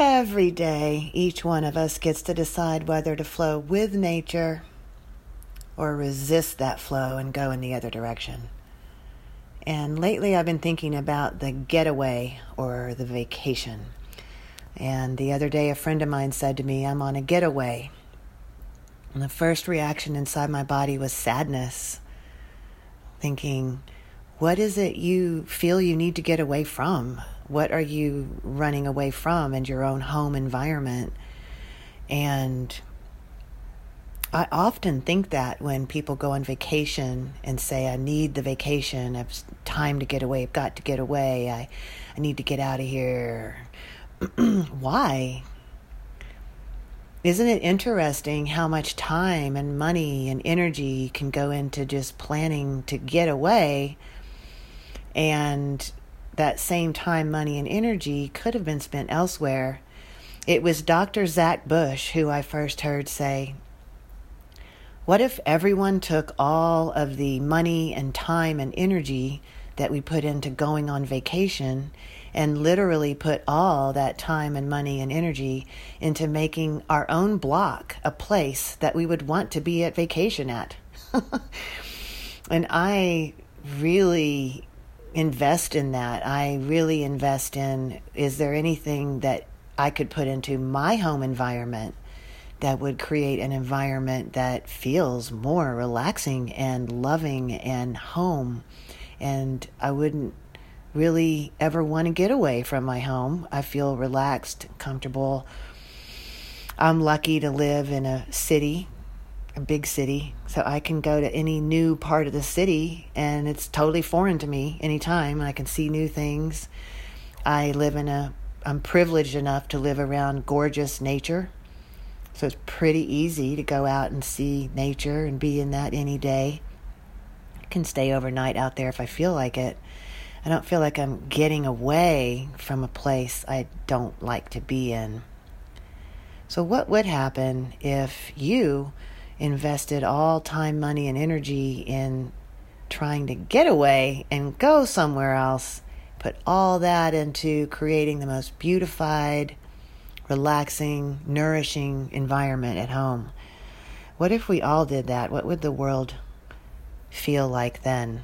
Every day, each one of us gets to decide whether to flow with nature or resist that flow and go in the other direction. And lately, I've been thinking about the getaway or the vacation. And the other day, a friend of mine said to me, I'm on a getaway. And the first reaction inside my body was sadness, thinking, what is it you feel you need to get away from? What are you running away from in your own home environment? And I often think that when people go on vacation and say, I need the vacation, I've time to get away, I've got to get away, I, I need to get out of here. Why? Isn't it interesting how much time and money and energy can go into just planning to get away? And that same time, money, and energy could have been spent elsewhere. It was Dr. Zach Bush who I first heard say, What if everyone took all of the money and time and energy that we put into going on vacation and literally put all that time and money and energy into making our own block a place that we would want to be at vacation at? and I really invest in that. I really invest in is there anything that I could put into my home environment that would create an environment that feels more relaxing and loving and home. And I wouldn't really ever want to get away from my home. I feel relaxed, comfortable. I'm lucky to live in a city a big city, so I can go to any new part of the city and it's totally foreign to me anytime. I can see new things. I live in a I'm privileged enough to live around gorgeous nature. So it's pretty easy to go out and see nature and be in that any day. I can stay overnight out there if I feel like it. I don't feel like I'm getting away from a place I don't like to be in. So, what would happen if you invested all time, money, and energy in trying to get away and go somewhere else, put all that into creating the most beautified, relaxing, nourishing environment at home. What if we all did that? What would the world feel like then?